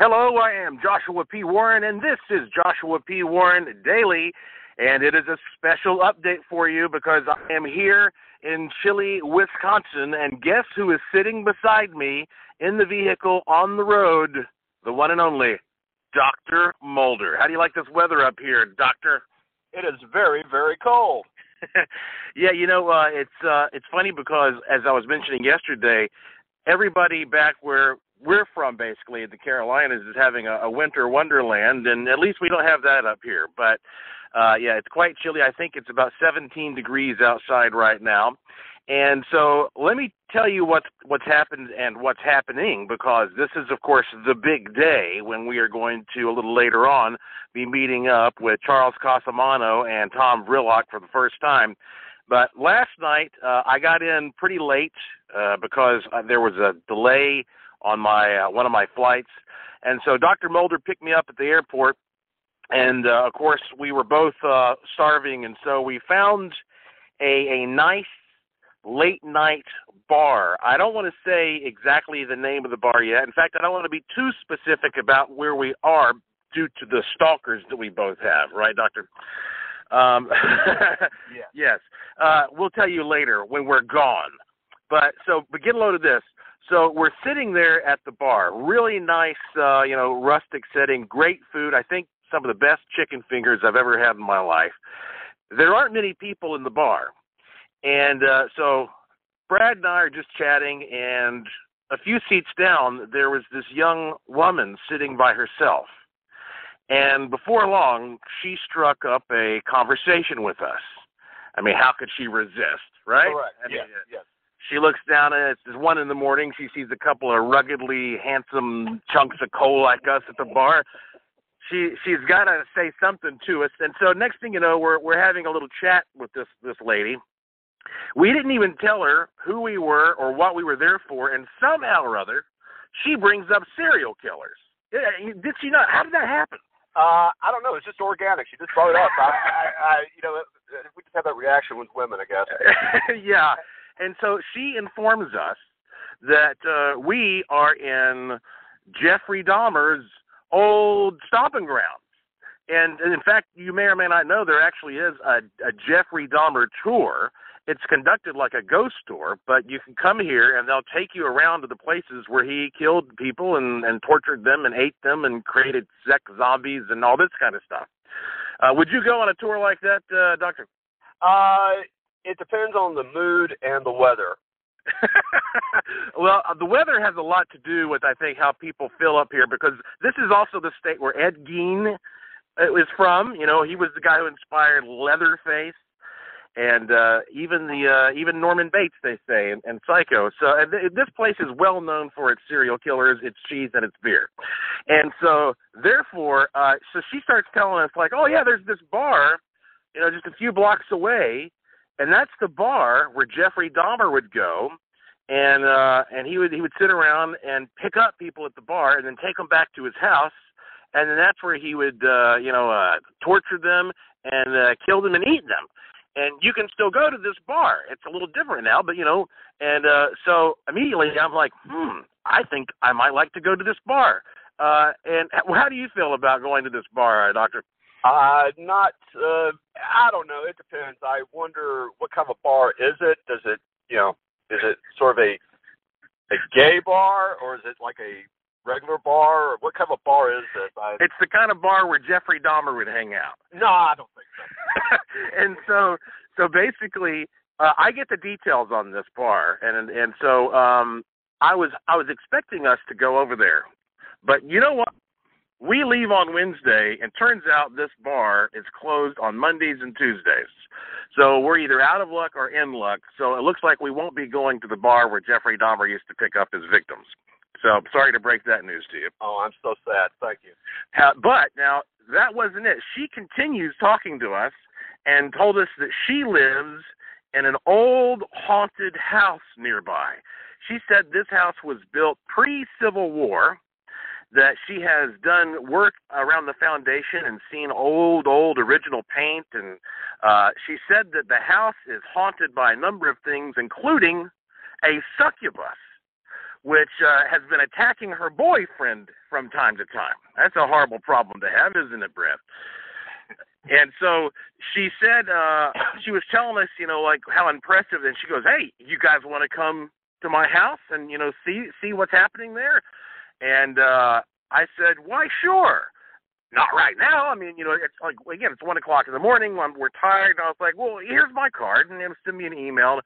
Hello, I am Joshua P. Warren, and this is Joshua P. Warren Daily, and it is a special update for you because I am here in chilly, Wisconsin, and guess who is sitting beside me in the vehicle on the road? The one and only Dr. Mulder. How do you like this weather up here, Doctor? It is very, very cold. yeah, you know, uh, it's uh, it's funny because as I was mentioning yesterday, everybody back where we're from, basically the Carolinas, is having a, a winter wonderland, and at least we don't have that up here. But uh, yeah, it's quite chilly. I think it's about 17 degrees outside right now. And so let me tell you what's what's happened and what's happening because this is of course the big day when we are going to a little later on be meeting up with Charles Casamano and Tom Vrillock for the first time. But last night uh, I got in pretty late uh, because uh, there was a delay on my uh, one of my flights, and so Dr. Mulder picked me up at the airport, and uh, of course we were both uh, starving, and so we found a a nice late night bar. I don't want to say exactly the name of the bar yet. In fact, I don't want to be too specific about where we are due to the stalkers that we both have, right, Doctor? Um, yes. yes. Uh, we'll tell you later when we're gone. But so, but get a load of this. So we're sitting there at the bar, really nice, uh, you know, rustic setting, great food. I think some of the best chicken fingers I've ever had in my life. There aren't many people in the bar, and uh, so Brad and I are just chatting, and a few seats down, there was this young woman sitting by herself. And before long, she struck up a conversation with us. I mean, how could she resist, right? Correct. I mean, yes. She looks down and it's one in the morning. She sees a couple of ruggedly handsome chunks of coal like us at the bar. She she's got to say something to us. And so next thing you know, we're we're having a little chat with this this lady. We didn't even tell her who we were or what we were there for, and somehow or other, she brings up serial killers. Did she not? How did that happen? Uh, I don't know. It's just organic. She just brought it up. I, I, I you know, we just have that reaction with women, I guess. yeah. And so she informs us that uh, we are in Jeffrey Dahmer's old stomping grounds. And, and in fact, you may or may not know there actually is a, a Jeffrey Dahmer tour. It's conducted like a ghost tour, but you can come here and they'll take you around to the places where he killed people and, and tortured them and ate them and created sex zombies and all this kind of stuff. Uh, would you go on a tour like that, uh, Doctor? Uh, it depends on the mood and the weather. well, uh, the weather has a lot to do with, I think, how people feel up here because this is also the state where Ed Gein uh, is from. You know, he was the guy who inspired Leatherface and uh even the uh even Norman Bates they say and, and Psycho. So and th- this place is well known for its serial killers, its cheese and its beer. And so therefore uh so she starts telling us like, "Oh yeah, there's this bar, you know, just a few blocks away and that's the bar where Jeffrey Dahmer would go, and uh, and he would he would sit around and pick up people at the bar and then take them back to his house, and then that's where he would uh, you know uh, torture them and uh, kill them and eat them. And you can still go to this bar. It's a little different now, but you know. And uh, so immediately I'm like, hmm, I think I might like to go to this bar. Uh, and how do you feel about going to this bar, uh, Doctor? Uh, not. Uh, I don't know. It depends. I wonder what kind of a bar is it? Does it, you know, is it sort of a a gay bar or is it like a regular bar? Or what kind of a bar is this? I, it's the kind of bar where Jeffrey Dahmer would hang out. No, I don't think so. and so, so basically, uh, I get the details on this bar, and and so um, I was I was expecting us to go over there, but you know what? We leave on Wednesday, and turns out this bar is closed on Mondays and Tuesdays. So we're either out of luck or in luck. So it looks like we won't be going to the bar where Jeffrey Dahmer used to pick up his victims. So I'm sorry to break that news to you. Oh, I'm so sad. Thank you. Uh, but now that wasn't it. She continues talking to us and told us that she lives in an old haunted house nearby. She said this house was built pre Civil War that she has done work around the foundation and seen old, old original paint. And uh, she said that the house is haunted by a number of things, including a succubus, which uh, has been attacking her boyfriend from time to time. That's a horrible problem to have, isn't it, Brett? And so she said uh she was telling us, you know, like how impressive and she goes, "Hey, you guys want to come to my house and, you know, see see what's happening there?" And uh I said, "Why, sure." Not right now. I mean, you know, it's like again, it's one o'clock in the morning. When we're tired. And I was like, "Well, here's my card," and it send me an email.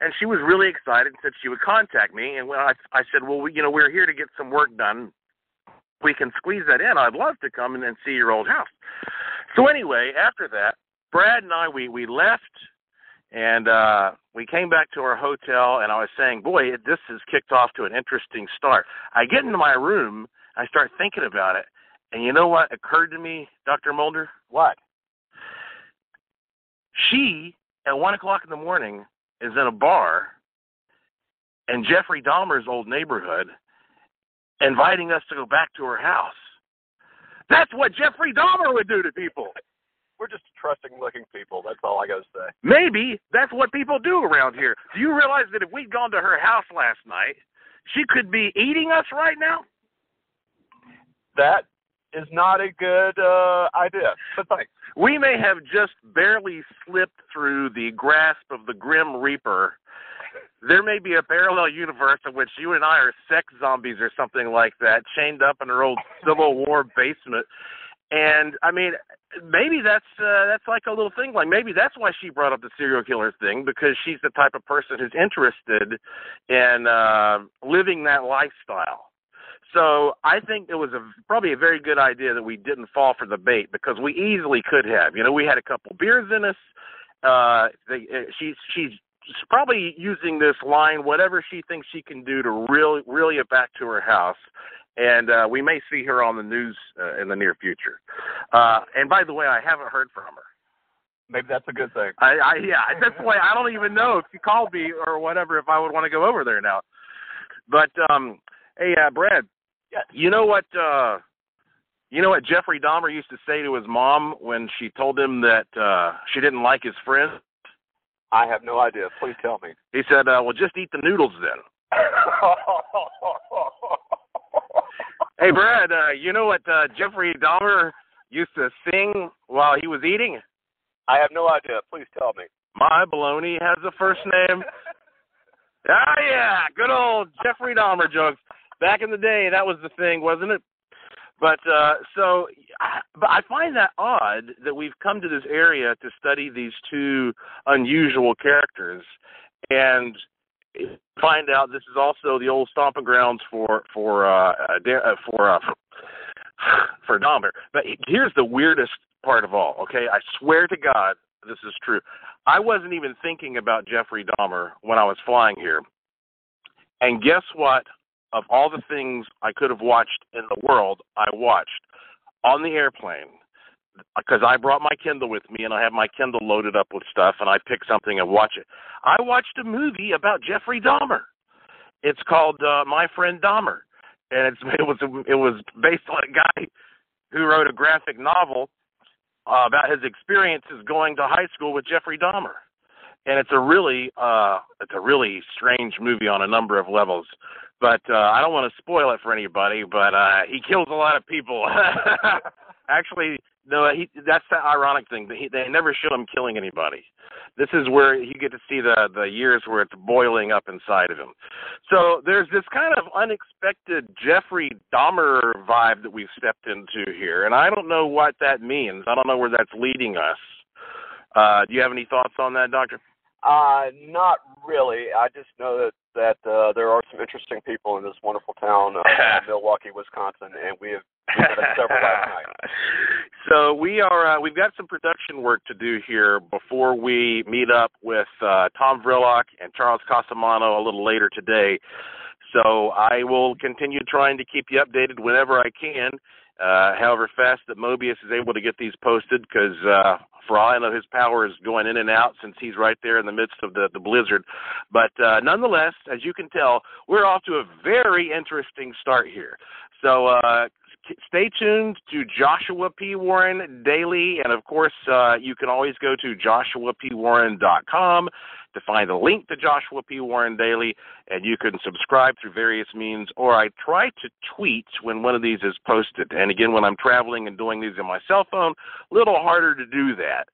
And she was really excited and said she would contact me. And when I, I said, "Well, we, you know, we're here to get some work done. We can squeeze that in. I'd love to come and, and see your old house." So anyway, after that, Brad and I we we left and uh we came back to our hotel and I was saying, "Boy, this has kicked off to an interesting start." I get into my room, I start thinking about it, and you know what occurred to me, Dr. Mulder? What? She at one o'clock in the morning is in a bar in Jeffrey Dahmer's old neighborhood, inviting us to go back to her house. That's what Jeffrey Dahmer would do to people. We're just trusting looking people. That's all I got to say. Maybe that's what people do around here. Do you realize that if we'd gone to her house last night, she could be eating us right now? That is not a good uh, idea. But thanks. We may have just barely slipped through the grasp of the Grim Reaper. There may be a parallel universe in which you and I are sex zombies or something like that, chained up in her old Civil War basement. And I mean, maybe that's uh, that's like a little thing. Like maybe that's why she brought up the serial killer thing because she's the type of person who's interested in uh, living that lifestyle. So I think it was a probably a very good idea that we didn't fall for the bait because we easily could have. You know, we had a couple beers in us. Uh, they, uh, she's she's probably using this line, whatever she thinks she can do to really really it back to her house. And uh, we may see her on the news uh, in the near future. Uh, and by the way, I haven't heard from her. Maybe that's a good thing. I, I yeah, that's why I don't even know if she called me or whatever if I would want to go over there now. But um, hey, uh, Brad, Yes. you know what? uh You know what Jeffrey Dahmer used to say to his mom when she told him that uh she didn't like his friend? I have no idea. Please tell me. He said, uh, "Well, just eat the noodles then." Hey, Brad, uh, you know what uh, Jeffrey Dahmer used to sing while he was eating? I have no idea. Please tell me. My baloney has a first name. Ah, yeah, good old Jeffrey Dahmer jokes. Back in the day, that was the thing, wasn't it? But uh, so, but I find that odd that we've come to this area to study these two unusual characters, and find out this is also the old stomping grounds for for uh, uh, uh for uh, for Dahmer. But here's the weirdest part of all. Okay, I swear to God, this is true. I wasn't even thinking about Jeffrey Dahmer when I was flying here. And guess what? Of all the things I could have watched in the world, I watched on the airplane because I brought my Kindle with me and I have my Kindle loaded up with stuff and I pick something and watch it. I watched a movie about Jeffrey Dahmer. It's called uh, My Friend Dahmer, and it's it was it was based on a guy who wrote a graphic novel uh, about his experiences going to high school with Jeffrey Dahmer. And it's a really uh it's a really strange movie on a number of levels. But uh I don't want to spoil it for anybody, but uh he kills a lot of people. Actually, no, he that's the ironic thing. He, they never show him killing anybody. This is where you get to see the the years where it's boiling up inside of him. So there's this kind of unexpected Jeffrey Dahmer vibe that we've stepped into here, and I don't know what that means. I don't know where that's leading us. Uh, do you have any thoughts on that, Doctor? Uh, not really. I just know that that uh, there are some interesting people in this wonderful town, uh, Milwaukee, Wisconsin, and we have we met several last night. So we are uh, we've got some production work to do here before we meet up with uh, Tom Vrillock and Charles Casamano a little later today. So I will continue trying to keep you updated whenever I can. Uh, however fast that Mobius is able to get these posted, because uh, for all I know, his power is going in and out since he's right there in the midst of the, the blizzard. But uh, nonetheless, as you can tell, we're off to a very interesting start here. So uh, stay tuned to Joshua P. Warren Daily, and of course, uh, you can always go to joshuapwarren.com to find a link to Joshua P. Warren Daily, and you can subscribe through various means. Or I try to tweet when one of these is posted. And again, when I'm traveling and doing these on my cell phone, a little harder to do that.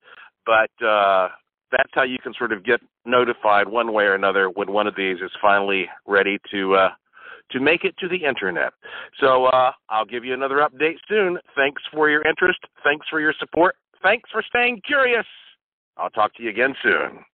But uh, that's how you can sort of get notified one way or another when one of these is finally ready to uh, to make it to the internet. So uh, I'll give you another update soon. Thanks for your interest. Thanks for your support. Thanks for staying curious. I'll talk to you again soon.